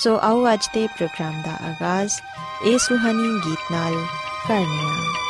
ਸੋ ਆਓ ਅੱਜ ਦੇ ਪ੍ਰੋਗਰਾਮ ਦਾ ਆਗਾਜ਼ ਇਸ ਸੁਹਾਣੀ ਗੀਤ ਨਾਲ ਕਰਨੇ ਆ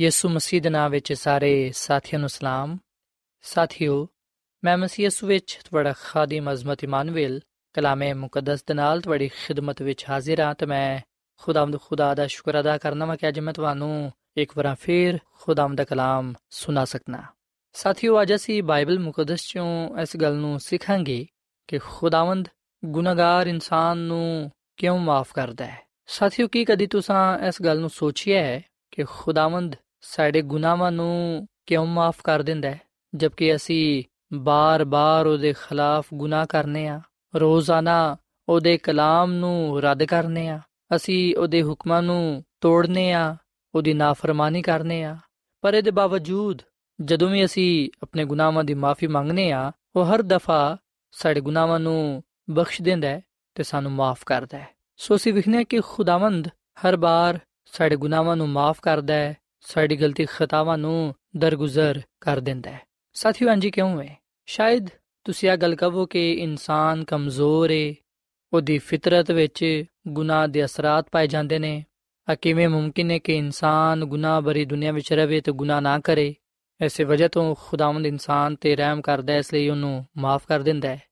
ਯਿਸੂ ਮਸੀਹ ਦੇ ਨਾਮ ਵਿੱਚ ਸਾਰੇ ਸਾਥੀਆਂ ਨੂੰ ਸਲਾਮ। ਸਾਥਿਓ, ਮੈਂ ਮਸੀਹ ਯਿਸੂ ਵਿੱਚ ਤੁਹਾਡਾ ਖਾਦਮ ਅਜ਼ਮਤ ਇਮਾਨੁਅਲ ਕਲਾਮੇ ਮੁਕੱਦਸ ਦੇ ਨਾਲ ਤੁਹਾਡੀ ਖਿਦਮਤ ਵਿੱਚ ਹਾਜ਼ਰ ਹਾਂ ਤੇ ਮੈਂ ਖੁਦਾਵੰਦ ਖੁਦਾ ਦਾ ਸ਼ੁਕਰ ਅਦਾ ਕਰਨਾ ਮੈਂ ਕਿ ਅੱਜ ਮੈਂ ਤੁਹਾਨੂੰ ਇੱਕ ਵਾਰ ਫੇਰ ਖੁਦਾਵੰਦ ਦਾ ਕਲਾਮ ਸੁਣਾ ਸਕਣਾ ਸਾਥੀਓ, ਅੱਜ ਅਸੀਂ ਬਾਈਬਲ ਮੁਕੱਦਸ ਚੋਂ ਇਸ ਗੱਲ ਨੂੰ ਸਿੱਖਾਂਗੇ ਕਿ ਖੁਦਾਵੰਦ ਗੁਨਾਹਗਾਰ ਇਨਸਾਨ ਨੂੰ ਕਿਉਂ ਮਾਫ ਕਰਦਾ ਹੈ? ਸਾਥੀਓ, ਕੀ ਕਦੀ ਤੁਸੀਂ ਇਸ ਗੱਲ ਨੂੰ ਸੋਚਿਆ ਹੈ ਕਿ ਖੁਦਾਵੰਦ ਸਾਡੇ ਗੁਨਾਹਾਂ ਨੂੰ ਕਿਉਂ ਮਾਫ ਕਰ ਦਿੰਦਾ ਹੈ? ਜਦਕਿ ਅਸੀਂ ਬਾਰ-ਬਾਰ ਉਹਦੇ ਖਿਲਾਫ ਗੁਨਾਹ ਕਰਨੇ ਆ, ਰੋਜ਼ਾਨਾ ਉਹਦੇ ਕਲਾਮ ਨੂੰ ਰੱਦ ਕਰਨੇ ਆ, ਅਸੀਂ ਉਹਦੇ ਹੁਕਮਾਂ ਨੂੰ ਤੋੜਨੇ ਆ, ਉਹਦੀ ਨਾਫਰਮਾਨੀ ਕਰਨੇ ਆ। ਪਰ ਇਹਦੇ ਬਾਵਜੂਦ ਜਦੋਂ ਵੀ ਅਸੀਂ ਆਪਣੇ ਗੁਨਾਹਾਂ ਦੀ ਮਾਫੀ ਮੰਗਨੇ ਆ, ਉਹ ਹਰ ਦਫਾ ਸਾਡੇ ਗੁਨਾਹਾਂ ਨੂੰ ਬਖਸ਼ ਦਿੰਦਾ ਹੈ ਤੇ ਸਾਨੂੰ ਮਾਫ ਕਰਦਾ ਹੈ। ਸੋ ਅਸੀਂ ਵਿਖਨੇ ਕਿ ਖੁਦਾਵੰਦ ਹਰ ਬਾਰ ਸਾਡੇ ਗੁਨਾਹਾਂ ਨੂੰ ਮਾਫ ਕਰਦਾ ਹੈ ਸਾਡੀ ਗਲਤੀ ਖਤਾਵਾਂ ਨੂੰ ਦਰਗੁਜ਼ਰ ਕਰ ਦਿੰਦਾ ਹੈ। ਸਾਥੀਓ ਅੰਜੀ ਕਿਉਂ ਹੈ? ਸ਼ਾਇਦ ਤੁਸੀਂ ਇਹ ਗੱਲ ਕਹੋ ਕਿ ਇਨਸਾਨ ਕਮਜ਼ੋਰ ਹੈ ਉਹਦੀ ਫਿਤਰਤ ਵਿੱਚ ਗੁਨਾਹ ਦੇ ਅਸਰਾਤ ਪਾਏ ਜਾਂਦੇ ਨੇ। ਆ ਕਿਵੇਂ ਮੁਮਕਿਨ ਹੈ ਕਿ ਇਨਸਾਨ ਗੁਨਾਹ ਭਰੀ ਦੁਨੀਆ ਵਿੱਚ ਰਹੇ ਤੇ ਗੁਨਾਹ ਨਾ ਕਰੇ? ਐਸੇ ਵਜ੍ਹਾ ਤੋਂ ਖੁਦਾਵੰਦ ਇਨਸਾਨ ਤੇ ਰਹਿਮ ਕਰਦਾ ਹੈ, ਇਸ ਲਈ ਉਹਨੂੰ ਮਾਫ ਕਰ ਦਿੰਦਾ ਹੈ।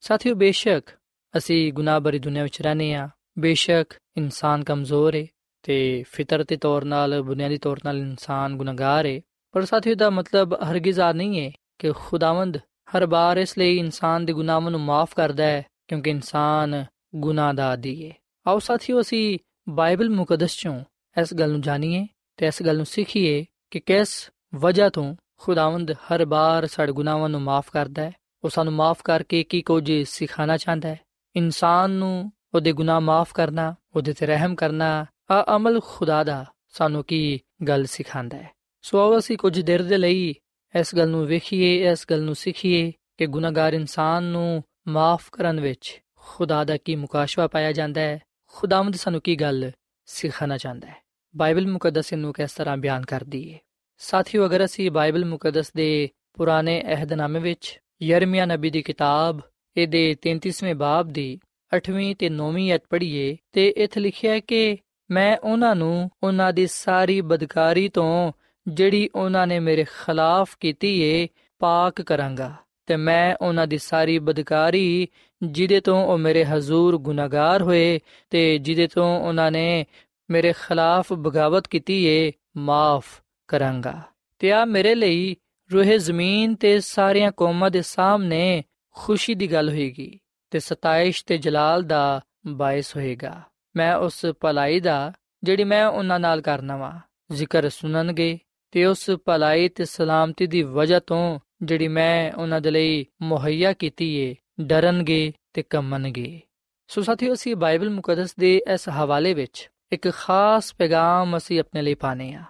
ਸਾਥੀਓ, ਬੇਸ਼ੱਕ ਅਸੀਂ ਗੁਨਾਹ ਭਰੀ ਦੁਨੀਆ ਵਿੱਚ ਰਹਨੇ ਆ ਬੇਸ਼ੱਕ ਇਨਸਾਨ ਕਮਜ਼ੋਰ ਹੈ ਤੇ ਫਿਤਰਤੀ ਤੌਰ ਨਾਲ, ਬੁਨਿਆਦੀ ਤੌਰ ਨਾਲ ਇਨਸਾਨ ਗੁਨਾਹਗਾਰ ਹੈ ਪਰ ਸਾਥੀਓ ਦਾ ਮਤਲਬ ਹਰਗਿਜ਼ ਆ ਨਹੀਂ ਹੈ ਕਿ ਖੁਦਾਵੰਦ ਹਰ ਬਾਰ ਇਸ ਲਈ ਇਨਸਾਨ ਦੇ ਗੁਨਾਹਾਂ ਨੂੰ ਮਾਫ ਕਰਦਾ ਹੈ, ਕਿਉਂਕਿ ਇਨਸਾਨ ਗੁਨਾਹ ਦਾ ਆਦੀ ਹੈ ਆਓ ਸਾਥੀਓ, ਅਸੀਂ ਬਾਈਬਲ ਮੁਕੱਦਸ ਚੋਂ ਇਸ ਗੱਲ ਨੂੰ ਜਾਣੀਏ ਤੇ ਇਸ ਗੱਲ ਨੂੰ ਸਿੱਖੀਏ ਕਿ ਕਿਸ ਵਜ੍ਹਾ ਤੋਂ ਖੁਦਾਵੰਦ ਹਰ ਬਾਰ ਸਾਡੇ ਗੁਨਾਹਾਂ ਨੂੰ ਮਾਫ ਕਰਦਾ ਹੈ। ਉਹ ਸਾਨੂੰ ਮਾਫ ਕਰਕੇ ਕੀ ਕੁਝ ਸਿਖਾਣਾ ਚਾਹੁੰਦਾ ਹੈ? ਇਨਸਾਨ ਨੂੰ ਉਹਦੇ ਗੁਨਾਹ ਮਾਫ ਕਰਨਾ, ਉਹਦੇ ਤੇ ਰਹਿਮ ਕਰਨਾ ਆ ਅਮਲ ਖੁਦਾ ਦਾ, ਸਾਨੂੰ ਕੀ ਗੱਲ ਸਿਖਾਉਂਦਾ ਹੈ? ਸੋ ਆਓ ਅਸੀਂ ਕੁਝ ਦੇਰ ਦੇ ਲਈ ਇਸ ਗੱਲ ਨੂੰ ਵੇਖੀਏ, ਇਸ ਗੱਲ ਨੂੰ ਸਿੱਖੀਏ ਕਿ ਗੁਨਾਹਗਾਰ ਇਨਸਾਨ ਨੂੰ ਮਾਫ ਕਰਨ ਵਿੱਚ ਖੁਦਾ ਦਾ ਕੀ ਮੁਕਾਸ਼ਵਾ ਪਾਇਆ ਜਾਂਦਾ ਹੈ? ਖੁਦਾਵੰਦ ਸਾਨੂੰ ਕੀ ਗੱਲ ਸਿਖਾਣਾ ਚਾਹੁੰਦਾ ਹੈ? ਬਾਈਬਲ ਮੁਕੱਦਸ ਨੂੰ ਕਿਸ ਤਰ੍ਹਾਂ ਬਿਆਨ ਕਰਦੀ ਹੈ ਸਾਥੀਓ, ਅਗਰ ਅਸੀਂ ਬਾਈਬਲ ਮੁਕੱਦਸ ਦੇ ਪੁਰਾਣੇ ਅਹਿਦਨਾਮੇ ਵਿੱਚ ਯਰਮੀਆ ਨਬੀ ਦੀ ਕਿਤਾਬ, ਇਹਦੇ 33ਵੇਂ ਬਾਬ ਦੀ 8ਵੀਂ ਤੇ 9ਵੀਂ ਅਧ ਪੜ੍ਹੀਏ ਤੇ ਇੱਥੇ ਲਿਖਿਆ ਹੈ ਕਿ ਮੈਂ ਉਹਨਾਂ ਨੂੰ ਉਹਨਾਂ ਦੀ ਸਾਰੀ ਬਦਕਾਰੀ ਤੋਂ, ਜਿਹੜੀ ਉਹਨਾਂ ਨੇ ਮੇਰੇ ਖਿਲਾਫ ਕੀਤੀ ਏ, ਪਾਕ ਕਰਾਂਗਾ। ਤੇ ਮੈਂ ਉਹਨਾਂ ਦੀ ਸਾਰੀ ਬਦਕਾਰੀ, ਜਿਹਦੇ ਤੋਂ ਉਹ ਮੇਰੇ ਹਜ਼ੂਰ ਗੁਨਾਹਗਾਰ ਹੋਏ, ਤੇ ਜਿਹਦੇ ਤੋਂ ਉਹਨਾਂ ਨੇ ਮੇਰੇ ਖਿਲਾਫ ਬਗਾਵਤ ਕੀਤੀ ਏ, ਮਾਫ ਕਰਾਂਗਾ। ਤੇ ਆ ਮੇਰੇ ਲਈ ਰੂਹੇ ਜ਼ਮੀਨ ਤੇ ਸਾਰੀਆਂ ਕੌਮਾਂ ਦੇ ਸਾਹਮਣੇ ਖੁਸ਼ੀ ਦੀ ਗੱਲ ਹੋਏਗੀ ਤੇ ਸਤਾਇਸ਼ ਤੇ ਜਲਾਲ ਦਾ ਬਾਇਸ ਹੋਏਗਾ। ਮੈਂ ਉਸ ਭਲਾਈ ਦਾ, ਜਿਹੜੀ ਮੈਂ ਉਹਨਾਂ ਨਾਲ ਕਰਨਾ ਵਾ। ਜ਼ਿਕਰ ਸੁਣਨਗੇ ਤੇ ਉਸ ਭਲਾਈ ਤੇ ਸਲਾਮਤੀ ਦੀ ਵਜ੍ਹਾ ਤੋਂ ਜਿਹੜੀ ਮੈਂ ਉਹਨਾਂ ਦੇ ਲਈ ਮੁਹੱਈਆ ਕੀਤੀ ਏ, ਡਰਨਗੇ ਤੇ ਕੰਮਣਗੇ ਸੋ ਸਾਥੀਓ, ਅਸੀਂ ਬਾਈਬਲ ਮੁਕੱਦਸ ਦੇ ਇਸ ਹਵਾਲੇ ਵਿੱਚ ਇੱਕ ਖਾਸ ਪੈਗਾਮ ਅਸੀਂ ਆਪਣੇ ਲਈ ਪਾਣੇ ਆ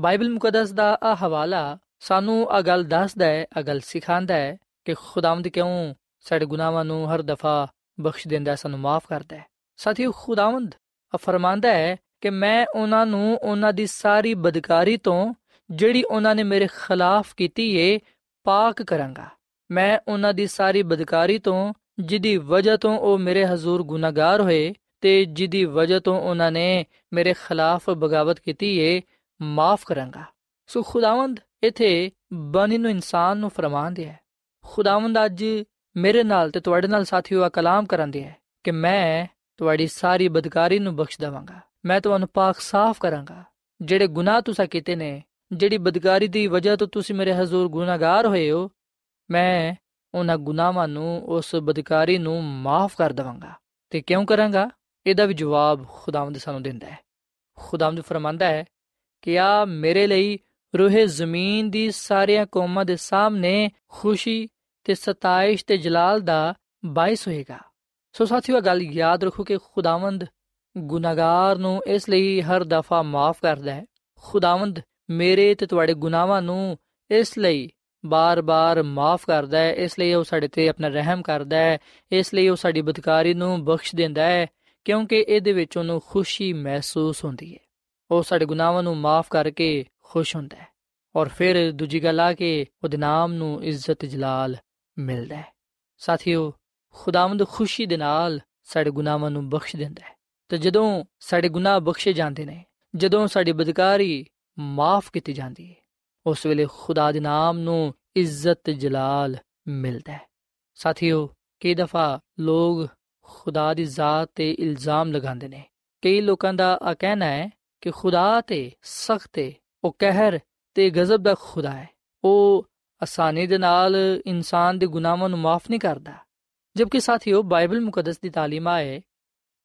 ਬਾਈਬਲ ਮੁਕੱਦਸ ਦਾ ਆ ਹਵਾਲਾ ਸਾਨੂੰ ਆ ਗੱਲ ਦੱਸਦਾ ਹੈ ਆ ਗੱਲ ਸਿਖਾਉਂਦਾ ਹੈ ਕਿ ਖੁਦਾਵੰਦ ਕਿਉਂ ਸਾਡੇ ਗੁਨਾਹਾਂ ਨੂੰ ਹਰ ਦਫਾ ਬਖਸ਼ ਦਿੰਦਾ ਹੈ, ਸਾਨੂੰ ਮਾਫ ਕਰਦਾ ਹੈ। ਸਾਥੀਓ, ਖੁਦਾਵੰਦ ਆ ਫਰਮਾਂਦਾ ਹੈ ਕਿ ਮੈਂ ਉਹਨਾਂ ਨੂੰ ਉਹਨਾਂ ਦੀ ਸਾਰੀ ਬਦਕਾਰੀ ਤੋਂ, ਜਿਹੜੀ ਉਹਨਾਂ ਨੇ ਮੇਰੇ ਖਿਲਾਫ ਕੀਤੀ ਏ, ਪਾਕ ਕਰਾਂਗਾ। ਮੈਂ ਉਹਨਾਂ ਦੀ ਸਾਰੀ ਬਦਕਾਰੀ ਤੋਂ ਜਿਹਦੀ ਵਜ੍ਹਾ ਤੋਂ ਉਹ ਮੇਰੇ ਹਜ਼ੂਰ ਗੁਨਾਹਗਾਰ ਹੋਏ ਤੇ ਜਿਹਦੀ ਵਜ੍ਹਾ ਤੋਂ ਉਹਨਾਂ ਨੇ ਮੇਰੇ ਖਿਲਾਫ ਬਗਾਵਤ ਕੀਤੀ ਏ, ਮਾਫ ਕਰਾਂਗਾ। ਸੋ ਖੁਦਾਵੰਦ, ਇਥੇ ਬਣੀ ਨੂੰ ਇਨਸਾਨ ਨੂੰ ਫਰਮਾਉਂਦੇ ਹੈ। ਖੁਦਾਵੰਦ ਅੱਜ ਮੇਰੇ ਨਾਲ ਤੇ ਤੁਹਾਡੇ ਨਾਲ ਸਾਥੀਓ ਆ ਕਲਾਮ ਕਰਾਂਦੇ ਹੈ ਕਿ ਮੈਂ ਤੁਹਾਡੀ ਸਾਰੀ ਬਦਕਾਰੀ ਨੂੰ ਬਖਸ਼ ਦਵਾਂਗਾ। ਮੈਂ ਤੁਹਾਨੂੰ ਪਾਕ ਸਾਫ਼ ਕਰਾਂਗਾ। ਜਿਹੜੇ ਗੁਨਾਹ ਤੁਸੀਂ ਕੀਤੇ ਨੇ, ਜਿਹੜੀ ਬਦਕਾਰੀ ਦੀ ਵਜ੍ਹਾ ਤੋਂ ਤੁਸੀਂ ਮੇਰੇ ਹਜ਼ੂਰ ਗੁਨਾਹਗਾਰ ਹੋਏ ਹੋ, ਮੈਂ ਉਹਨਾਂ ਗੁਨਾਹਾਂ ਨੂੰ, ਉਸ ਬਦਕਾਰੀ ਨੂੰ ਮਾਫ ਕਰ ਦਵਾਂਗਾ। ਤੇ ਕਿਉਂ ਕਰਾਂਗਾ? ਇਹਦਾ ਵੀ ਜਵਾਬ ਖੁਦਾਵੰਦ ਸਾਨੂੰ ਦਿੰਦਾ ਹੈ। ਖੁਦਾਵੰਦ ਫਰਮਾਂਦਾ ਹੈ ਕਿ ਆ ਮੇਰੇ ਲਈ ਰੂਹੇ ਜ਼ਮੀਨ ਦੀ ਸਾਰੀਆਂ ਕੌਮਾਂ ਦੇ ਸਾਹਮਣੇ ਖੁਸ਼ੀ ਤੇ ਸਤਾਇਸ਼ ਤੇ ਜਲਾਲ ਦਾ ਬਾਇਸ ਹੋਏਗਾ। ਸੋ ਸਾਥੀਓ ਗੱਲ ਯਾਦ ਰੱਖੋ ਕਿ ਖੁਦਾਵੰਦ ਗੁਨਾਹਗਾਰ ਨੂੰ ਇਸ ਲਈ ਹਰ ਦਫਾ ਮਾਫ ਕਰਦਾ ਹੈ। ਖੁਦਾਵੰਦ ਮੇਰੇ ਤੇ ਤੁਹਾਡੇ ਗੁਨਾਹਾਂ ਨੂੰ ਇਸ ਲਈ ਬਾਰ-ਬਾਰ ਮਾਫ ਕਰਦਾ ਹੈ। ਇਸ ਲਈ ਉਹ ਸਾਡੇ ਤੇ ਆਪਣਾ ਰਹਿਮ ਕਰਦਾ ਹੈ। ਇਸ ਲਈ ਉਹ ਸਾਡੀ ਬਦਕਾਰੀ ਨੂੰ ਬਖਸ਼ ਦਿੰਦਾ ਹੈ, ਕਿਉਂਕਿ ਇਹਦੇ ਵਿੱਚ ਉਹਨੂੰ ਖੁਸ਼ੀ ਮਹਿਸੂਸ ਹੁੰਦੀ ਹੈ। ਉਹ ਸਾਡੇ ਗੁਨਾਹਾਂ ਨੂੰ ਮਾਫ ਕਰਕੇ ਖੁਸ਼ ਹੁੰਦਾ ਹੈ ਔਰ ਫਿਰ ਦੂਜੀ ਗੱਲ ਆ ਕਿ ਉਹਦੇ ਨਾਮ ਨੂੰ ਇੱਜ਼ਤ ਜਲਾਲ ਮਿਲਦਾ ਹੈ। ਸਾਥੀਓ ਖੁਦਾਵੰਦ ਖੁਸ਼ੀ ਦੇ ਨਾਲ ਸਾਡੇ ਗੁਨਾਹਾਂ ਨੂੰ ਬਖਸ਼ ਦਿੰਦਾ ਹੈ। ਤੇ ਜਦੋਂ ਸਾਡੇ ਗੁਨਾਹ ਬਖਸ਼ੇ ਜਾਂਦੇ ਨੇ, ਜਦੋਂ ਸਾਡੀ ਬਦਕਾਰੀ ਮਾਫ ਕੀਤੀ ਜਾਂਦੀ ਹੈ, ਉਸ ਵੇਲੇ ਖੁਦਾ ਦੇ ਨਾਮ ਨੂੰ ਇੱਜ਼ਤ ਜਲਾਲ ਮਿਲਦਾ ਹੈ। ਸਾਥੀਓ, ਕਈ ਦਫਾ ਲੋਕ ਖੁਦਾ ਦੀ ਜ਼ਾਤ ਤੇ ਇਲਜ਼ਾਮ ਲਗਾਉਂਦੇ ਨੇ। ਕਈ ਲੋਕਾਂ ਦਾ ਆ ਕਹਿਣਾ ਹੈ ਕਿ ਖੁਦਾ ਤੇ ਸਖਤ ਹੈ ਉਹ ਕਹਿਰ ਤੇ ਗਜ਼ਬ ਦਾ ਖੁਦਾ ਹੈ। ਉਹ ਆਸਾਨੀ ਦੇ ਨਾਲ ਇਨਸਾਨ ਦੇ ਗੁਨਾਹਾਂ ਨੂੰ ਮਾਫ ਨਹੀਂ ਕਰਦਾ। ਜਦਕਿ ਸਾਥੀਓ ਬਾਈਬਲ ਮੁਕੱਦਸ ਦੀ ਤਾਲੀਮ ਹੈ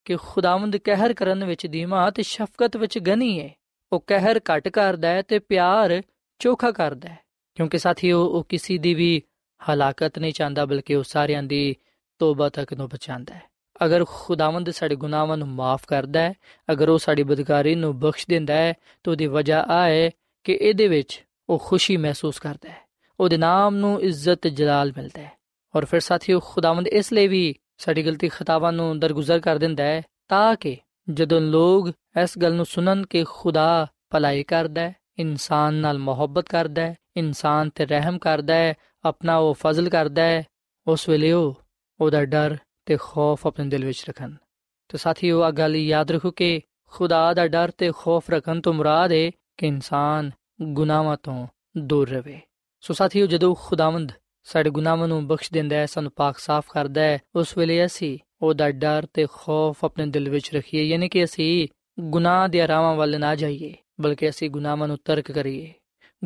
ਕਿ ਖੁਦਾਵੰਦ ਕਹਿਰ ਕਰਨ ਵਿੱਚ ਦੀਮਾ ਤੇ ਸ਼ਫਕਤ ਵਿੱਚ ਗਨੀ ਹੈ। ਉਹ ਕਹਿਰ ਘਟ ਕਰਦਾ ਹੈ ਤੇ ਪਿਆਰ ਚੋਖਾ ਕਰਦਾ ਹੈ। ਕਿਉਂਕਿ ਸਾਥੀਓ ਉਹ ਕਿਸੇ ਦੀ ਵੀ ਹਲਾਕਤ ਨਹੀਂ ਚਾਹੁੰਦਾ, ਬਲਕਿ ਉਹ ਸਾਰਿਆਂ ਦੀ ਤੋਬਾ ਤੱਕ ਨੂੰ ਬਚਾਉਂਦਾ ਹੈ। ਅਗਰ ਖੁਦਾਵੰਦ ਸਾਡੇ ਗੁਨਾਹਾਂ ਨੂੰ ਮਾਫ ਕਰਦਾ ਹੈ, ਅਗਰ ਉਹ ਸਾਡੀ ਬਦਕਾਰੀ ਨੂੰ ਬਖਸ਼ ਦਿੰਦਾ ਹੈ, ਤਾਂ ਉਹਦੀ ਵਜ੍ਹਾ ਆ ਹੈ ਕਿ ਇਹਦੇ ਵਿੱਚ ਉਹ ਖੁਸ਼ੀ ਮਹਿਸੂਸ ਕਰਦਾ ਹੈ। ਉਹਦੇ ਨਾਮ ਨੂੰ ਇੱਜ਼ਤ ਜਲਾਲ ਮਿਲਦਾ ਹੈ। ਔਰ ਫਿਰ ਸਾਥੀਓ, ਖੁਦਾਵੰਦ ਇਸ ਲਈ ਵੀ ਸਾਡੀ ਗਲਤੀ ਖਤਾਵਾਂ ਨੂੰ ਦਰਗੁਜ਼ਰ ਕਰ ਦਿੰਦਾ ਹੈ ਤਾਂ ਕਿ ਜਦੋਂ ਲੋਕ ਇਸ ਗੱਲ ਨੂੰ ਸੁਣਨ ਕਿ ਖੁਦਾ ਭਲਾਈ ਕਰਦਾ ਹੈ, ਇਨਸਾਨ ਨਾਲ ਮੁਹੱਬਤ ਕਰਦਾ ਹੈ, ਇਨਸਾਨ ਤੇ ਰਹਿਮ ਕਰਦਾ ਹੈ, ਆਪਣਾ ਉਹ ਫਜ਼ਲ ਕਰਦਾ ਹੈ, ਉਸ ਵੇਲੇ ਉਹ ਉਹਦਾ ਡਰ ਤੇ ਖੌਫ ਆਪਣੇ ਦਿਲ ਵਿੱਚ ਰੱਖਣ। ਤੇ ਸਾਥੀਓ ਆ ਗੱਲ ਯਾਦ ਰੱਖੋ ਕਿ ਖੁਦਾ ਦਾ ਡਰ ਤੇ ਖੌਫ ਰੱਖਣ ਤੋਂ ਮੁਰਾਦ ਹੈ ਕਿ ਇਨਸਾਨ ਗੁਨਾਹਾਂ ਤੋਂ ਦੂਰ ਰਹੇ। ਸੋ ਸਾਥੀਓ, ਜਦੋਂ ਖੁਦਾਵੰਦ ਸਾਡੇ ਗੁਨਾਹਾਂ ਨੂੰ ਬਖਸ਼ ਦਿੰਦਾ ਹੈ, ਸਾਨੂੰ ਪਾਕ ਸਾਫ਼ ਕਰਦਾ ਹੈ। ਉਸ ਵੇਲੇ ਅਸੀਂ ਉਹਦਾ ਡਰ ਤੇ ਖੌਫ ਆਪਣੇ ਦਿਲ ਵਿੱਚ ਰੱਖੀਏ, ਯਾਨੀ ਕਿ ਅਸੀਂ ਗੁਨਾਹ ਦੇ ਰਾਹਾਂ ਵੱਲ ਨਾ ਜਾਈਏ, ਬਲਕਿ ਅਸੀਂ ਗੁਨਾਹਾਂ ਨੂੰ ਤਰਕ ਕਰੀਏ,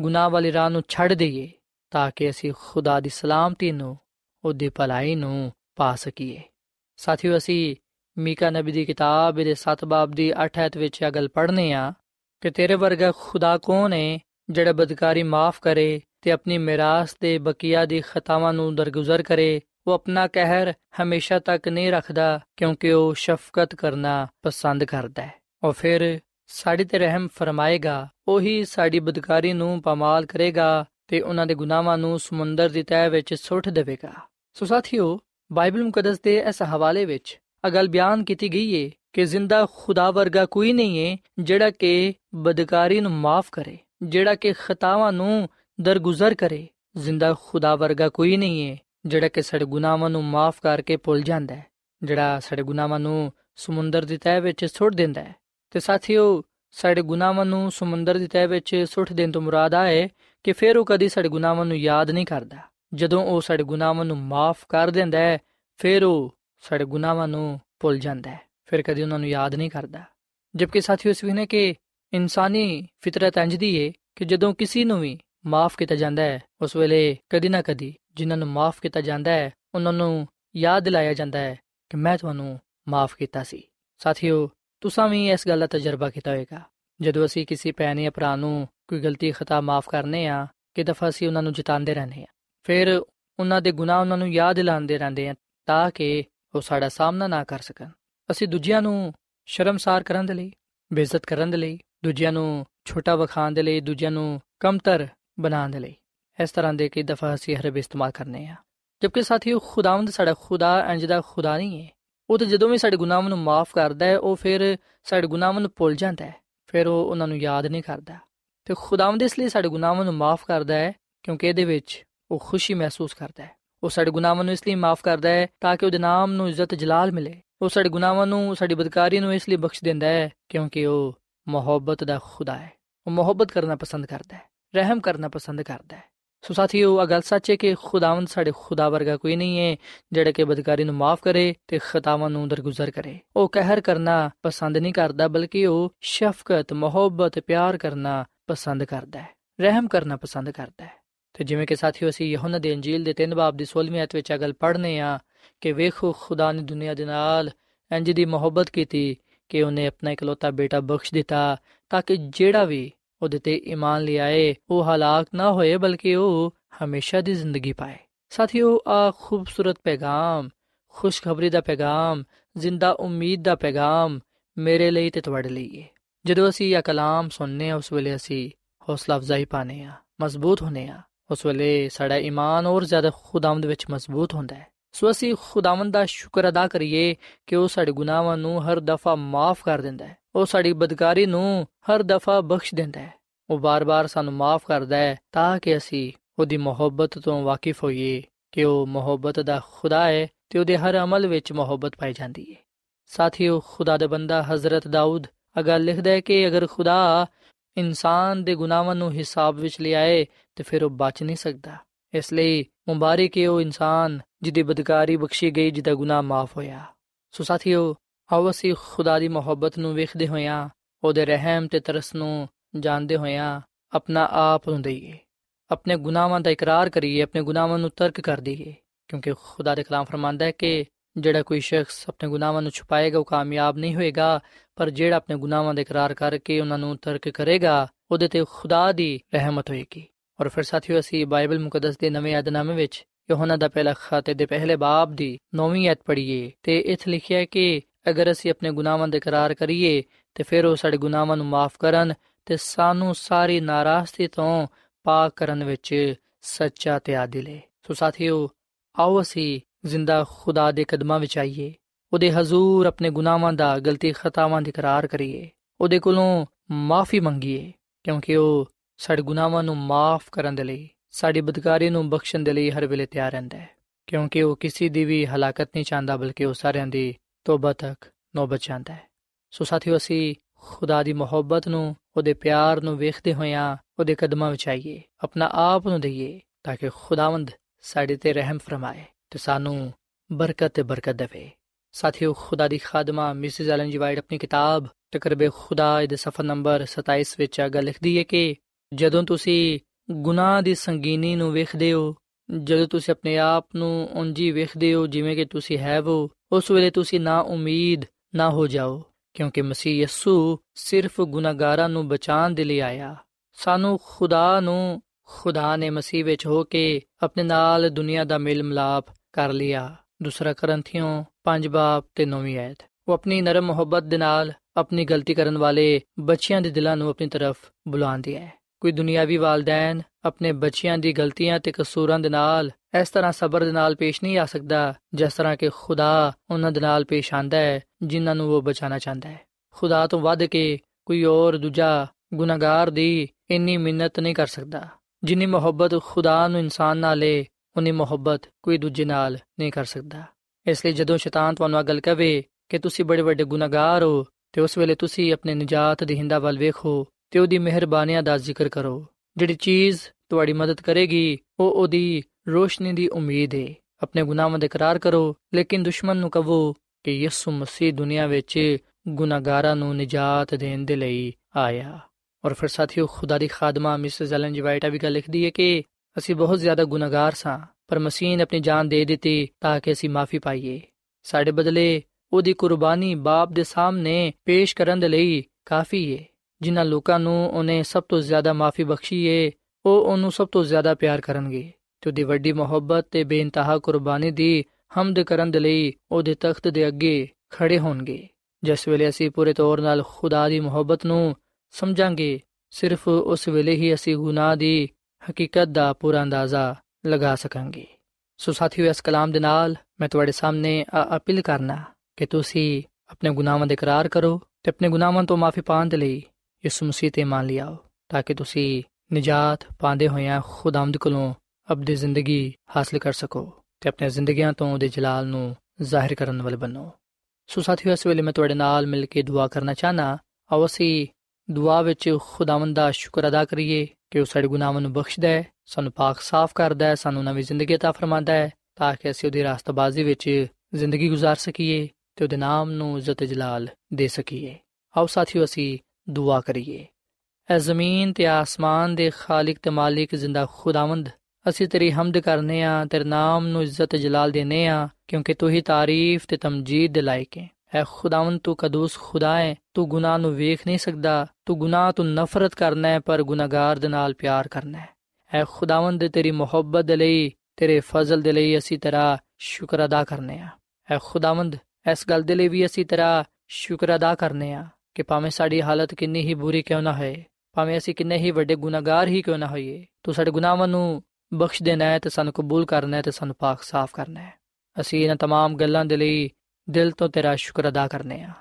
ਗੁਨਾਹ ਵਾਲੀ ਰਾਹ ਨੂੰ ਛੱਡ ਦਈਏ, ਤਾਂ ਕਿ ਅਸੀਂ ਖੁਦਾ ਦੀ ਸਲਾਮਤੀ ਨੂੰ, ਉਹਦੀ ਭਲਾਈ ਨੂੰ ਪਾ ਸਕੀਏ। ਸਾਥੀਓ, ਅਸੀਂ ਮੀਕਾ ਨਬੀ ਦੀ ਕਿਤਾਬ ਦੇ 7 ਬਾਬ ਦੀ 8 ਐਤ ਵਿੱਚ ਇਹ ਗੱਲ ਪੜ੍ਹਨੇ ਆ ਕਿ ਤੇਰੇ ਵਰਗਾ ਖੁਦਾ ਕੌਣ ਹੈ ਜਿਹੜਾ ਬਦਕਾਰੀ ਮਾਫ ਕਰੇ ਤੇ ਆਪਣੀ ਮਿਰਾਸ ਦੇ ਬਕੀਆ ਦੀ ਖਤਾਵਾਂ ਨੂੰ ਦਰਗੁਜ਼ਰ ਕਰੇ, ਉਹ ਆਪਣਾ ਕਹਿਰ ਹਮੇਸ਼ਾ ਤੱਕ ਨਹੀਂ ਰੱਖਦਾ, ਕਿਉਂਕਿ ਉਹ ਸ਼ਫਕਤ ਕਰਨਾ ਪਸੰਦ ਕਰਦਾ ਹੈ। ਔਰ ਫਿਰ ਸਾਡੇ ਤੇ ਰਹਿਮ ਫਰਮਾਏਗਾ, ਉਹੀ ਸਾਡੀ ਬਦਕਾਰੀ ਨੂੰ ਪਮਾਲ ਕਰੇਗਾ ਤੇ ਉਹਨਾਂ ਦੇ ਗੁਨਾਹਾਂ ਨੂੰ ਸਮੁੰਦਰ ਦੀ ਤਹਿ ਵਿੱਚ ਸੁੱਟ ਦੇਵੇਗਾ। ਸੋ ਸਾਥੀਓ, ਬਾਈਬਲ ਮੁਕੱਦਸ ਦੇ ਇਸ ਹਵਾਲੇ ਵਿੱਚ ਅਗਲ ਬਿਆਨ ਕੀਤੀ ਗਈ ਹੈ ਕਿ ਜ਼ਿੰਦਾ ਖੁਦਾ ਵਰਗਾ ਕੋਈ ਨਹੀਂ ਹੈ ਜਿਹੜਾ ਕਿ ਬਦਕਾਰੀ ਨੂੰ ਮਾਫ ਕਰੇ, ਜਿਹੜਾ ਕਿ ਖਤਾਵਾਂ ਨੂੰ ਦਰਗੁਜ਼ਰ ਕਰੇ। ਜ਼ਿੰਦਾ ਖੁਦਾ ਵਰਗਾ ਕੋਈ ਨਹੀਂ ਹੈ ਜਿਹੜਾ ਕਿ ਸਾਡੇ ਗੁਨਾਹਾਂ ਨੂੰ ਮਾਫ ਕਰਕੇ ਭੁੱਲ ਜਾਂਦਾ ਹੈ, ਜਿਹੜਾ ਸਾਡੇ ਗੁਨਾਹਾਂ ਨੂੰ ਸਮੁੰਦਰ ਦੀ ਤਹਿ ਵਿੱਚ ਸੁੱਟ ਦਿੰਦਾ ਹੈ। ਤੇ ਸਾਥੀਓ, ਸਾਡੇ ਗੁਨਾਹਾਂ ਨੂੰ ਸਮੁੰਦਰ ਦੀ ਤਹਿ ਵਿੱਚ ਸੁੱਟ ਦੇਣ ਤੋਂ ਮੁਰਾਦ ਹੈ ਕਿ ਫਿਰ ਉਹ ਕਦੀ ਸਾਡੇ ਗੁਨਾਹਾਂ ਨੂੰ ਯਾਦ ਨਹੀਂ ਕਰਦਾ। ਜਦੋਂ ਉਹ ਸਾਡੇ ਗੁਨਾਹਾਂ ਨੂੰ ਮਾਫ ਕਰ ਦਿੰਦਾ ਹੈ, ਫਿਰ ਉਹ ਸਾਡੇ ਗੁਨਾਹਾਂ ਨੂੰ ਭੁੱਲ ਜਾਂਦਾ ਹੈ, ਫਿਰ ਕਦੀ ਉਹਨਾਂ ਨੂੰ ਯਾਦ ਨਹੀਂ ਕਰਦਾ। ਜਦਕਿ ਸਾਥੀਓ ਇਸ ਵੀ ਨੇ ਕਿ ਇਨਸਾਨੀ ਫਿਤਰਤ ਇੰਜਦੀ ਹੈ ਕਿ ਜਦੋਂ ਕਿਸੇ ਨੂੰ ਵੀ ਮਾਫ ਕੀਤਾ ਜਾਂਦਾ ਹੈ। ਉਸ ਵੇਲੇ ਕਦੀ ਨਾ ਕਦੀ ਜਿਨ੍ਹਾਂ ਨੂੰ ਮਾਫ ਕੀਤਾ ਜਾਂਦਾ ਹੈ, ਉਹਨਾਂ ਨੂੰ ਯਾਦ ਦਿਲਾਇਆ ਜਾਂਦਾ ਹੈ ਕਿ ਮੈਂ ਤੁਹਾਨੂੰ ਮਾਫ ਕੀਤਾ ਸੀ। ਸਾਥੀਓ, ਤੁਸੀਂ ਵੀ ਇਸ ਗੱਲ ਦਾ ਤਜਰਬਾ ਕੀਤਾ ਹੋਵੇਗਾ। ਜਦੋਂ ਅਸੀਂ ਕਿਸੇ ਭੈਣ ਜਾਂ ਭਰਾ ਨੂੰ ਕੋਈ ਗਲਤੀ ਖਤਾ ਮਾਫ ਕਰਨੇ ਆ, ਕਿ ਦਫਾ ਅਸੀਂ ਉਹਨਾਂ ਨੂੰ ਜਿਤਾਉਂਦੇ ਰਹਿੰਦੇ ਆ। ਫਿਰ ਉਹਨਾਂ ਦੇ ਗੁਨਾਹ ਉਹਨਾਂ ਨੂੰ ਯਾਦ ਦਿਲਾਉਂਦੇ ਰਹਿੰਦੇ ਆ ਤਾਂ ਕਿ ਉਹ ਸਾਡਾ ਸਾਹਮਣਾ ਨਾ ਕਰ ਸਕਣ। ਅਸੀਂ ਦੂਜਿਆਂ ਨੂੰ ਸ਼ਰਮਸਾਰ ਕਰਨ ਦੇ ਲਈ, ਬੇਇੱਜ਼ਤ ਕਰਨ ਦੇ ਲਈ, ਦੂਜਿਆਂ ਨੂੰ ਛੋਟਾ ਵਿਖਾਉਣ ਦੇ ਲਈ, ਦੂਜਿਆਂ ਨੂੰ ਕਮਤਰ ਬਣਾਉਣ ਦੇ ਲਈ। ਇਸ ਤਰ੍ਹਾਂ ਦੇ ਕਈ ਦਫਾ ਅਸੀਂ ਹਰਬ ਇਸਤੇਮਾਲ ਕਰਨੇ ਆ। ਜਦਕਿ ਸਾਥੀਓ, ਖੁਦਾਵੰਦ ਸਾਡਾ ਖੁਦਾ, ਇੰਜ ਦਾ ਖੁਦਾ ਨਹੀਂ ਹੈ ਉਹ ਤਾਂ ਜਦੋਂ ਵੀ ਸਾਡੇ ਗੁਨਾਹਾਂ ਨੂੰ ਮਾਫ ਕਰਦਾ ਹੈ ਉਹ ਫਿਰ ਸਾਡੇ ਗੁਨਾਹਾਂ ਨੂੰ ਭੁੱਲ ਜਾਂਦਾ ਹੈ ਫਿਰ ਉਹ ਉਹਨਾਂ ਨੂੰ ਯਾਦ ਨਹੀਂ ਕਰਦਾ। ਤੇ ਖੁਦਾਵੰਦ ਇਸ ਲਈ ਸਾਡੇ ਗੁਨਾਹਾਂ ਨੂੰ ਮਾਫ ਕਰਦਾ ਹੈ ਕਿਉਂਕਿ ਇਹਦੇ ਵਿੱਚ ਉਹ ਖੁਸ਼ੀ ਮਹਿਸੂਸ ਕਰਦਾ ਹੈ ਉਹ ਸਾਡੇ ਗੁਨਾਹਾਂ ਨੂੰ ਇਸ ਲਈ ਮਾਫ ਕਰਦਾ ਹੈ ਤਾਂ ਕਿ ਉਹਦੇ ਨਾਮ ਨੂੰ ਇੱਜ਼ਤ ਜਲਾਲ ਮਿਲੇ। ਉਹ ਸਾਡੇ ਗੁਨਾਹਾਂ ਨੂੰ, ਸਾਡੀ ਬਦਕਾਰੀ ਨੂੰ ਇਸ ਲਈ ਬਖਸ਼ ਦਿੰਦਾ ਹੈ ਕਿਉਂਕਿ ਉਹ ਮੁਹੱਬਤ ਦਾ ਖੁਦਾ ਹੈ ਉਹ ਮੁਹੱਬਤ ਕਰਨਾ ਪਸੰਦ ਕਰਦਾ ਹੈ ਰਹਿਮ ਕਰਨਾ ਪਸੰਦ ਕਰਦਾ ਹੈ। ਸੋ ਸਾਥੀਓ ਇਹ ਗੱਲ ਸੱਚ ਹੈ ਕਿ ਖੁਦਾਵੰਦ ਸਾਡੇ ਖੁਦਾ ਵਰਗਾ ਕੋਈ ਨਹੀਂ ਹੈ, ਜਿਹੜਾ ਕਿ ਬਦਕਾਰੀ ਨੂੰ ਮਾਫ ਕਰੇ ਤੇ ਖਤਾਵਾਂ ਨੂੰ ਦਰਗੁਜ਼ਰ ਕਰੇ। ਉਹ ਕਹਿਰ ਕਰਨਾ ਪਸੰਦ ਨਹੀਂ ਕਰਦਾ, ਬਲਕਿ ਉਹ ਸ਼ਫਕਤ, ਮੁਹੱਬਤ ਪਿਆਰ ਕਰਨਾ ਪਸੰਦ ਕਰਦਾ ਹੈ। ਰਹਿਮ ਕਰਨਾ ਪਸੰਦ ਕਰਦਾ ਹੈ। ਤੇ ਜਿਵੇਂ ਕਿ ਸਾਥੀਓ, ਅਸੀਂ ਯਹੋਨਾ ਦੇ ਅੰਜੀਲ ਦੇ 3 ਬਾਬ ਦੀ 16ਵੀਂ ਅਧ ਵਿੱਚ ਇਹ ਗੱਲ ਪੜ੍ਹਨੇ ਆ ਕਿ ਵੇਖੋ, ਖੁਦਾ ਨੇ ਦੁਨੀਆ ਦੇ ਨਾਲ ਇੰਜ ਦੀ ਮੁਹੱਬਤ ਕੀਤੀ ਕਿ ਉਹਨੇ ਆਪਣਾ ਇਕਲੌਤਾ ਬੇਟਾ ਬਖਸ਼ ਦਿੱਤਾ ਤਾਂ ਕਿ ਜਿਹੜਾ ਵੀ ਉਹਦੇ ਤੇ ਈਮਾਨ ਲਿਆਏ, ਉਹ ਹਲਾਕ ਨਾ ਹੋਏ ਬਲਕਿ ਉਹ ਹਮੇਸ਼ਾ ਦੀ ਜ਼ਿੰਦਗੀ ਪਾਏ। ਸਾਥੀਓ ਆ ਖੂਬਸੂਰਤ ਪੈਗਾਮ, ਖੁਸ਼ਖਬਰੀ ਦਾ ਪੈਗਾਮ, ਜ਼ਿੰਦਾ ਉਮੀਦ ਦਾ ਪੈਗਾਮ ਮੇਰੇ ਲਈ ਤੇ ਤੁਹਾਡੇ ਲਈ ਹੈ ਜਦੋਂ ਅਸੀਂ ਇਹ ਕਲਾਮ ਸੁਣਨੇ ਆ ਉਸ ਵੇਲੇ ਅਸੀਂ ਹੌਸਲਾ ਅਫਜ਼ਾਈ ਪਾਣੇ ਆ ਮਜ਼ਬੂਤ ਹੋਨੇ ਆ ਉਸ ਵੇਲੇ ਸਾਡਾ ਈਮਾਨ ਹੋਰ ਜ਼ਿਆਦਾ ਖੁਦਾਵੰਦ ਵਿੱਚ ਮਜ਼ਬੂਤ ਹੁੰਦਾ ਹੈ। ਸੋ ਅਸੀਂ ਖੁਦਾਵੰਦ ਦਾ ਸ਼ੁਕਰ ਅਦਾ ਕਰੀਏ ਕਿ ਉਹ ਸਾਡੇ ਗੁਨਾਹਾਂ ਨੂੰ ਹਰ ਦਫਾ ਮਾਫ ਕਰ ਦਿੰਦਾ ਹੈ। ਉਹ ਸਾਡੀ ਬਦਕਾਰੀ ਨੂੰ ਹਰ ਦਫਾ ਬਖਸ਼ ਦਿੰਦਾ ਹੈ। ਉਹ ਬਾਰ-ਬਾਰ ਸਾਨੂੰ ਮਾਫ ਕਰਦਾ ਹੈ ਤਾਂ ਕਿ ਅਸੀਂ ਉਹਦੀ ਮੁਹੱਬਤ ਤੋਂ ਵਾਕਿਫ ਹੋਈਏ ਕਿ ਉਹ ਮੁਹੱਬਤ ਦਾ ਖੁਦਾ ਹੈ ਤੇ ਉਹਦੇ ਹਰ ਅਮਲ ਵਿੱਚ ਮੁਹੱਬਤ ਪਾਈ ਜਾਂਦੀ ਹੈ। ਸਾਥੀਓ, ਖੁਦਾ ਦਾ ਬੰਦਾ ਹਜ਼ਰਤ ਦਾਊਦ ਅਗਾ ਲਿਖਦਾ ਹੈ ਕਿ ਅਗਰ ਖੁਦਾ ਇਨਸਾਨ ਦੇ ਗੁਨਾਹਾਂ ਨੂੰ ਹਿਸਾਬ ਵਿੱਚ ਲਿਆਏ ਤੇ ਫਿਰ ਉਹ ਬਚ ਨਹੀਂ ਸਕਦਾ। ਇਸ ਲਈ ਮੁਬਾਰਕ ਹੈ ਉਹ ਇਨਸਾਨ ਜਿਹਦੀ ਬਦਕਾਰੀ ਬਖਸ਼ੀ ਗਈ, ਜਿਹਦਾ ਗੁਨਾਹ ਮਾਫ ਹੋਇਆ। ਸੋ ਸਾਥੀਓ, ਆਓ ਅਸੀਂ ਖੁਦਾ ਦੀ ਮੁਹੱਬਤ ਨੂੰ ਵੇਖਦੇ ਹੋਇਆਂ, ਉਹਦੇ ਰਹਿਮ ਤੇ ਤਰਸ ਨੂੰ ਜਾਣਦੇ ਹੋਇਆਂ ਆਪਣਾ ਆਪ ਨੂੰ ਦਈਏ। ਆਪਣੇ ਗੁਨਾਹਾਂ ਦਾ ਇਕਰਾਰ ਕਰੀਏ, ਆਪਣੇ ਗੁਨਾਹਾਂ ਨੂੰ ਤਰਕ ਕਰ ਦਈਏ। ਕਿਉਂਕਿ ਖੁਦਾ ਦੇ ਕਲਾਮ ਫਰਮਾਂਦਾ ਹੈ ਕਿ ਜਿਹੜਾ ਕੋਈ ਸ਼ਖਸ ਆਪਣੇ ਗੁਨਾਹਾਂ ਨੂੰ ਛੁਪਾਏਗਾ, ਉਹ ਕਾਮਯਾਬ ਨਹੀਂ ਹੋਏਗਾ, ਪਰ ਜਿਹੜਾ ਆਪਣੇ ਗੁਨਾਹਾਂ ਦਾ ਇਕਰਾਰ ਕਰਕੇ ਉਹਨਾਂ ਨੂੰ ਤਰਕ ਕਰੇਗਾ, ਉਹਦੇ ਤੇ ਖੁਦਾ ਦੀ ਰਹਿਮਤ ਹੋਏਗੀ। ਔਰ ਫਿਰ ਸਾਥੀਓ, ਅਸੀਂ ਬਾਈਬਲ ਮੁਕੱਦਸ ਦੇ ਨਵੇਂ ਅਧਨਾਮੇ ਵਿੱਚ ਯੋਹਨਾ ਦਾ ਪਹਿਲਾ ਖਾਤੇ ਦੇ ਪਹਿਲੇ ਬਾਬ ਦੀ 9ਵੀਂ ਐਤ ਪੜ੍ਹੀਏ ਤੇ ਇੱਥੇ ਲਿਖਿਆ ਹੈ ਕਿ ਅਗਰ ਅਸੀਂ ਆਪਣੇ ਗੁਨਾਹਾਂ ਦਾ ਇਕਰਾਰ ਕਰੀਏ ਤੇ ਫਿਰ ਉਹ ਸਾਡੇ ਗੁਨਾਹਾਂ ਨੂੰ ਮਾਫ ਕਰਨ ਤੇ ਸਾਨੂੰ ਸਾਰੀ ਨਾਰਾਜ਼ਗੀ ਤੋਂ ਪਾਕ ਕਰਨ ਵਿੱਚ ਸੱਚਾ ਤੇ ਆਦਿਲ ਹੈ। ਸੋ ਸਾਥੀਓ, ਆਓ ਅਸੀਂ ਜ਼ਿੰਦਾ ਖੁਦਾ ਦੇ ਕਦਮਾਂ ਵਿੱਚ ਆਈਏ। ਉਹਦੇ ਹਜ਼ੂਰ ਆਪਣੇ ਗੁਨਾਹਾਂ ਦਾ, ਗਲਤੀ ਖਤਾਵਾਂ ਦਾ ਇਕਰਾਰ ਕਰੀਏ। ਉਹਦੇ ਕੋਲੋਂ ਮਾਫੀ ਮੰਗੀਏ ਕਿਉਂਕਿ ਉਹ ਸਾਡੇ ਗੁਨਾਹਾਂ ਨੂੰ ਮਾਫ ਕਰਨ ਦੇ ਲਈ, ਸਾਡੀ ਬਦਕਾਰੀ ਨੂੰ ਬਖਸ਼ਣ ਦੇ ਲਈ ਹਰ ਵੇਲੇ ਤਿਆਰ ਰਹਿੰਦਾ ਹੈ, ਕਿਉਂਕਿ ਉਹ ਕਿਸੇ ਦੀ ਵੀ ਹਲਾਕਤ ਨਹੀਂ ਚਾਹੁੰਦਾ, ਬਲਕਿ ਉਹ ਸਾਰਿਆਂ ਦੀ ਤੋਬਾ ਤੱਕ ਨੌਬਤ ਚਾਹੁੰਦਾ ਹੈ। ਸੋ ਸਾਥੀਓ, ਅਸੀਂ ਖੁਦਾ ਦੀ ਮੁਹੱਬਤ ਨੂੰ, ਉਹਦੇ ਪਿਆਰ ਨੂੰ ਵੇਖਦੇ ਹੋਇਆਂ ਉਹਦੇ ਕਦਮਾਂ ਵਿੱਚ ਆਈਏ, ਆਪਣਾ ਆਪ ਨੂੰ ਦਈਏ, ਤਾਂ ਕਿ ਖੁਦਾਵੰਦ ਸਾਡੇ ਤੇ ਰਹਿਮ ਫਰਮਾਏ ਤੇ ਸਾਨੂੰ ਬਰਕਤ ਤੇ ਬਰਕਤ ਦੇਵੇ। ਸਾਥੀਓ, ਖੁਦਾ ਦੀ ਖਾਦਮਾ ਮਿਸਿਸ ਐਲਨ ਜੀ ਵਾਈਟ ਆਪਣੀ ਕਿਤਾਬ, ਤਕਰਬੇ ਖੁਦਾ ਦੇ ਸਫਾ ਨੰਬਰ 27 ਵਿੱਚ ਆਗਾ ਲਿਖਦੀ ਹੈ ਕਿ ਜਦੋਂ ਤੁਸੀਂ ਗੁਨਾਹ ਦੀ ਸੰਗੀਨੀ ਨੂੰ ਵੇਖਦੇ ਹੋ, ਜਦੋਂ ਤੁਸੀਂ ਆਪਣੇ ਆਪ ਨੂੰ ਉਂਝੀ ਵੇਖਦੇ ਹੋ, ਜਿਵੇਂ ਕਿ ਤੁਸੀਂ ਹੈ ਉਹ ਉਸ ਵੇਲੇ ਤੁਸੀਂ ਨਾ ਉਮੀਦ, ਨਾ ਹੋ ਜਾਓ, ਕਿਉਂਕਿ ਮਸੀਹ ਯਸੂ ਸਿਰਫ ਗੁਨਾਹਗਾਰਾਂ ਨੂੰ ਬਚਾਉਣ ਦੇ ਲਈ ਆਇਆ। ਸਾਨੂੰ ਖੁਦਾ ਨੂੰ, ਖੁਦਾ ਨੇ ਮਸੀਹ ਵਿੱਚ ਹੋ ਕੇ ਆਪਣੇ ਨਾਲ ਦੁਨੀਆ ਦਾ ਮੇਲ ਮਿਲਾਪ ਕਰ ਲਿਆ। ਦੂਸਰਾ ਕਰੰਥੀਓ 5 ਬਾਬ ਤੇ 9ਵੀਂ ਆਇਤ। ਉਹ ਆਪਣੀ ਨਰਮ ਮੁਹੱਬਤ ਦੇ ਨਾਲ ਆਪਣੀ ਗਲਤੀ ਕਰਨ ਵਾਲੇ ਬੱਚਿਆਂ ਦੇ ਦਿਲਾਂ ਨੂੰ ਆਪਣੀ ਤਰਫ ਬੁਲਾਉਂਦੀ ਹੈ। ਕੋਈ ਦੁਨੀਆਵੀ ਵਾਲਦੈਨ ਆਪਣੇ ਬੱਚਿਆਂ ਦੀ ਗਲਤੀਆਂ ਤੇ ਕਸੂਰਾਂ ਦੇ ਨਾਲ ਇਸ ਤਰ੍ਹਾਂ ਸਬਰ ਦੇ ਨਾਲ ਪੇਸ਼ ਨਹੀਂ ਆ ਸਕਦਾ, ਜਿਸ ਤਰ੍ਹਾਂ ਕਿ ਖੁਦਾ ਉਹਨਾਂ ਦੇ ਨਾਲ ਪੇਸ਼ ਆਂਦਾ ਹੈ, ਜਿਨ੍ਹਾਂ ਨੂੰ ਉਹ ਬਚਾਉਣਾ ਚਾਹੁੰਦਾ ਹੈ। ਖੁਦਾ ਤੋਂ ਵੱਧ ਕੇ ਕੋਈ ਹੋਰ ਦੂਜਾ ਗੁਨਾਹਗਾਰ ਦੀ ਇੰਨੀ ਮਿੰਨਤ ਨਹੀਂ ਕਰ ਸਕਦਾ, ਜਿੰਨੀ ਮੁਹੱਬਤ ਖੁਦਾ ਨੂੰ ਇਨਸਾਨ ਨਾਲ ਏ ਉਨੀ ਮੁਹੱਬਤ ਕੋਈ ਦੂਜੇ ਨਾਲ ਨਹੀਂ ਕਰ ਸਕਦਾ। ਇਸ ਲਈ ਜਦੋਂ ਸ਼ੈਤਾਨ ਤੁਹਾਨੂੰ ਆ ਗੱਲ ਕਵੇ ਕਿ ਤੁਸੀਂ ਬੜੇ ਵੱਡੇ ਗੁਨਾਹਗਾਰ ਹੋ ਤੇ ਉਸ ਵੇਲੇ ਤੁਸੀਂ ਆਪਣੇ ਨਜਾਤ ਦੀ ਹਿੰਦਾ ਵੱਲ ਵੇਖੋ ਤੇ ਉਹਦੀ ਮਿਹਰਬਾਨੀਆਂ ਦਾ ਜ਼ਿਕਰ ਕਰੋ। ਜਿਹੜੀ ਚੀਜ਼ ਤੁਹਾਡੀ ਮਦਦ ਕਰੇਗੀ, ਉਹ ਉਹਦੀ ਰੋਸ਼ਨੀ ਦੀ ਉਮੀਦ ਹੈ ਆਪਣੇ ਗੁਨਾਹਾਂ ਦਾ ਇਕਰਾਰ ਕਰੋ, ਲੇਕਿਨ ਦੁਸ਼ਮਣ ਨੂੰ ਕਹੋ ਕਿ ਯਿਸੂ ਮਸੀਹ ਦੁਨੀਆ ਵਿੱਚ ਗੁਨਾਹਗਾਰਾਂ ਨੂੰ ਨਜਾਤ ਦੇਣ ਦੇ ਲਈ ਆਇਆ। ਔਰ ਫਿਰ ਸਾਥੀਓ, ਖੁਦਾ ਦੀ ਖਾਦਮਾ ਮਿਸਿਸ ਐਲਨ ਜੀ ਵਾਈਟ ਵੀ ਗੱਲ ਲਿਖਦੀ ਹੈ ਕਿ ਅਸੀਂ ਬਹੁਤ ਜ਼ਿਆਦਾ ਗੁਨਾਹਗਾਰ ਸਾਂ, ਪਰ ਮਸੀਹ ਨੇ ਆਪਣੀ ਜਾਨ ਦੇ ਦਿੱਤੀ ਤਾਂ ਕਿ ਅਸੀਂ ਮਾਫੀ ਪਾਈਏ। ਸਾਡੇ ਬਦਲੇ ਉਹਦੀ ਕੁਰਬਾਨੀ ਬਾਪ ਦੇ ਸਾਹਮਣੇ ਪੇਸ਼ ਕਰਨ ਦੇ ਲਈ ਕਾਫੀ ਹੈ ਜਿਨ੍ਹਾਂ ਲੋਕਾਂ ਨੂੰ ਉਹਨੇ ਸਭ ਤੋਂ ਜ਼ਿਆਦਾ ਮਾਫੀ ਬਖਸ਼ੀ ਏ, ਉਹ ਉਹਨੂੰ ਸਭ ਤੋਂ ਜ਼ਿਆਦਾ ਪਿਆਰ ਕਰਨਗੇ ਤੇ ਉਹਦੀ ਵੱਡੀ ਮੁਹੱਬਤ ਤੇ ਬੇਇੰਤਹਾ ਕੁਰਬਾਨੀ ਦੀ ਹਮਦ ਕਰਨ ਦੇ ਲਈ ਉਹਦੇ ਤਖਤ ਦੇ ਅੱਗੇ ਖੜੇ ਹੋਣਗੇ। ਜਿਸ ਵੇਲੇ ਅਸੀਂ ਪੂਰੇ ਤੌਰ ਨਾਲ ਖੁਦਾ ਦੀ ਮੁਹੱਬਤ ਨੂੰ ਸਮਝਾਂਗੇ, ਸਿਰਫ ਉਸ ਵੇਲੇ ਹੀ ਅਸੀਂ ਗੁਨਾਹ ਦੀ ਹਕੀਕਤ ਦਾ ਪੂਰਾ ਅੰਦਾਜ਼ਾ ਲਗਾ ਸਕਾਂਗੇ। ਸੋ ਸਾਥੀਓ, ਇਸ ਕਲਾਮ ਦੇ ਨਾਲ ਮੈਂ ਤੁਹਾਡੇ ਸਾਹਮਣੇ ਅਪੀਲ ਕਰਨਾ ਕਿ ਤੁਸੀਂ ਆਪਣੇ ਗੁਨਾਹਾਂ ਦਾ ਇਕਰਾਰ ਕਰੋ ਤੇ ਆਪਣੇ ਗੁਨਾਹਾਂ ਤੋਂ ਮਾਫੀ ਪਾਉਣ ਦੇ ਲਈ ਯਿਸੂ ਮਸੀਹ ਤੇ ਮੰਨ ਲਿਆਓ ਤਾਂ ਕਿ ਤੁਸੀਂ ਨਜਾਤ ਪਾਉਂਦੇ ਹੋਇਆਂ ਖੁਦਾਵੰਦ ਕੋਲੋਂ ਅਬਦੀ ਜ਼ਿੰਦਗੀ ਹਾਸਲ ਕਰ ਸਕੋ ਤੇ ਆਪਣੇ ਜ਼ਿੰਦਗੀਆਂ ਤੋਂ ਉਹਦੇ ਜਲਾਲ ਨੂੰ ਜ਼ਾਹਿਰ ਕਰਨ ਵਾਲੇ ਬਣੋ ਸੋ ਸਾਥੀਓ ਇਸ ਵੇਲੇ ਮੈਂ ਤੁਹਾਡੇ ਨਾਲ ਮਿਲ ਕੇ ਦੁਆ ਕਰਨਾ ਚਾਹਨਾ ਆਓ ਅਸੀਂ ਦੁਆ ਵਿੱਚ ਖੁਦਾਵੰਦ ਦਾ ਸ਼ੁਕਰ ਅਦਾ ਕਰੀਏ ਕਿ ਉਹ ਸਾਡੇ ਗੁਨਾਹਾਂ ਨੂੰ ਬਖਸ਼ਦਾ ਹੈ ਸਾਨੂੰ ਪਾਕ ਸਾਫ਼ ਕਰਦਾ ਹੈ ਸਾਨੂੰ ਨਵੀਂ ਜ਼ਿੰਦਗੀ عطا ਫਰਮਾਉਂਦਾ ਹੈ ਤਾਂ ਕਿ ਅਸੀਂ ਉਹਦੀ ਰਾਸਤਬਾਜ਼ੀ ਵਿੱਚ ਜ਼ਿੰਦਗੀ گزار ਸਕੀਏ ਤੇ ਉਹਦੇ ਨਾਮ ਨੂੰ ਇੱਜ਼ਤ ਜਲਾਲ ਦੇ ਸਕੀਏ ਆਓ ਸਾਥੀਓ ਅਸੀਂ ਦੁਆ ਕਰੀਏ। ਐ ਜ਼ਮੀਨ ਤੇ ਆਸਮਾਨ ਦੇ ਖਾਲਕ ਤੇ ਮਾਲਿਕ ਜ਼ਿੰਦਾ ਖੁਦਾਵੰਦ। ਅਸੀਂ ਤੇਰੀ ਹਮਦ ਕਰਨੇ ਆ, ਤੇਰੇ ਨਾਮ ਨੂੰ ਇੱਜ਼ਤ ਜਲਾਲ ਦੇਨੇ ਆ, ਕਿਉਂਕਿ ਤੂੰ ਹੀ ਤਾਰੀਫ ਤੇ ਤਮਜੀਦ ਦੇ ਲਾਇਕ ਹੈ। ਐ ਖੁਦਾਵੰਦ ਤੂੰ ਕਦੂਸ ਖੁਦਾ ਹੈ, ਤੂੰ ਗੁਨਾਹ ਨੂੰ ਵੇਖ ਨਹੀਂ ਸਕਦਾ, ਤੂੰ ਗੁਨਾਹ ਤੋਂ ਨਫ਼ਰਤ ਕਰਨਾ ਹੈ, ਪਰ ਗੁਨਾਹਗਾਰ ਦੇ ਨਾਲ ਪਿਆਰ ਕਰਨਾ ਹੈ। ਐ ਖੁਦਾਵੰਦ ਤੇਰੀ ਮੁਹੱਬਤ ਦੇ ਲਈ, ਤੇਰੇ ਫਜ਼ਲ ਦੇ ਲਈ ਅਸੀਂ ਤੇਰਾ ਸ਼ੁਕਰ ਅਦਾ ਕਰਨੇ ਆ। ਐ ਖੁਦਾਵੰਦ, ਇਸ ਗੱਲ ਦੇ ਲਈ ਵੀ ਅਸੀਂ ਤੇਰਾ ਸ਼ੁਕਰ ਅਦਾ ਕਰਨੇ ਆ। ਕਿ ਭਾਵੇਂ ਸਾਡੀ ਹਾਲਤ ਕਿੰਨੀ ਹੀ ਬੁਰੀ ਕਿਉਂ ਨਾ ਹੋਏ ਭਾਵੇਂ ਅਸੀਂ ਕਿੰਨੇ ਹੀ ਵੱਡੇ ਗੁਨਾਹਗਾਰ ਹੀ ਕਿਉਂ ਨਾ ਹੋਈਏ ਤੂੰ ਸਾਡੇ ਗੁਨਾਹਾਂ ਨੂੰ ਬਖਸ਼ ਦੇਣਾ ਹੈ ਤੇ ਸਾਨੂੰ ਕਬੂਲ ਕਰਨਾ ਹੈ ਤੇ ਸਾਨੂੰ ਪਾਕ ਸਾਫ਼ ਕਰਨਾ ਹੈ ਅਸੀਂ ਇਹਨਾਂ तमाम ਗੱਲਾਂ ਦੇ ਲਈ ਦਿਲ ਤੋਂ ਤੇਰਾ ਸ਼ੁਕਰ ਅਦਾ ਕਰਨੇ ਆ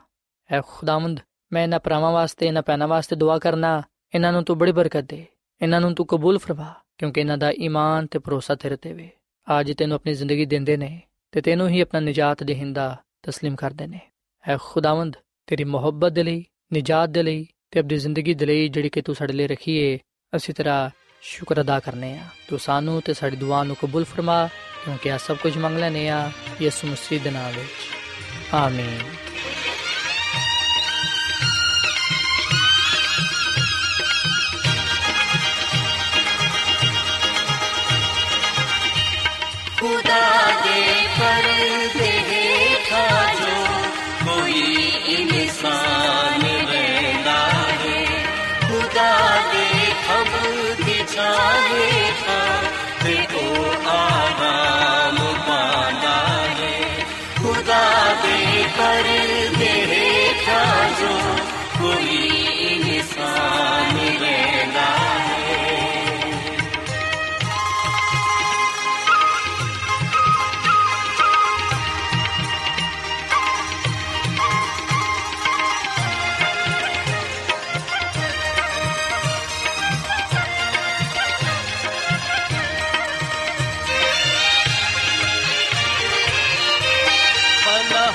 ਐ ਖੁਦਾਵੰਦ ਮੈਂ ਇਹਨਾਂ ਭਰਾਵਾਂ ਵਾਸਤੇ ਇਹਨਾਂ ਪੈਨਾ ਵਾਸਤੇ ਦੁਆ ਕਰਨਾ ਇਹਨਾਂ ਨੂੰ ਤੂੰ ਬੜੀ ਬਰਕਤ ਦੇ ਇਹਨਾਂ ਨੂੰ ਤੂੰ ਕਬੂਲ ਫਰਮਾ ਕਿਉਂਕਿ ਇਹਨਾਂ ਦਾ ਈਮਾਨ ਤੇ ਭਰੋਸਾ ਤੇਰੇ ਤੇ ਵੇ ਅੱਜ ਤੈਨੂੰ ਆਪਣੀ ਜ਼ਿੰਦਗੀ ਦਿੰਦੇ ਨੇ ਤੇ ਤੈਨੂੰ ਹੀ ਆਪਣਾ ਨਜਾਤ ਦੇਹਿੰਦਾ تسلیم ਕਰਦੇ ਨੇ ਐ ਖੁਦਾਵੰਦ ਤੇਰੀ ਮੁਹੱਬਤ ਦੇ ਲਈ, ਨਜਾਤ ਦੇ ਲਈ ਤੇ ਆਪਣੀ ਜ਼ਿੰਦਗੀ ਦੇ ਲਈ ਜਿਹੜੀ ਕਿ ਤੂੰ ਸਾਡੇ ਲਈ ਰੱਖੀ ਏ, ਅਸੀਂ ਤੇਰਾ ਸ਼ੁਕਰ ਅਦਾ ਕਰਨੇ ਆ। ਤੂੰ ਸਾਨੂੰ ਤੇ ਸਾਡੀ ਦੁਆ ਨੂੰ ਕਬੂਲ ਫਰਮਾ, ਕਿਉਂਕਿ ਆ ਸਭ ਕੁਝ ਮੰਗ ਲੈਨੇ ਆ, ਯਿਸੂ ਮਸੀਹ ਦੇ ਨਾਮ ਵਿੱਚ। ਆਮੀਨ।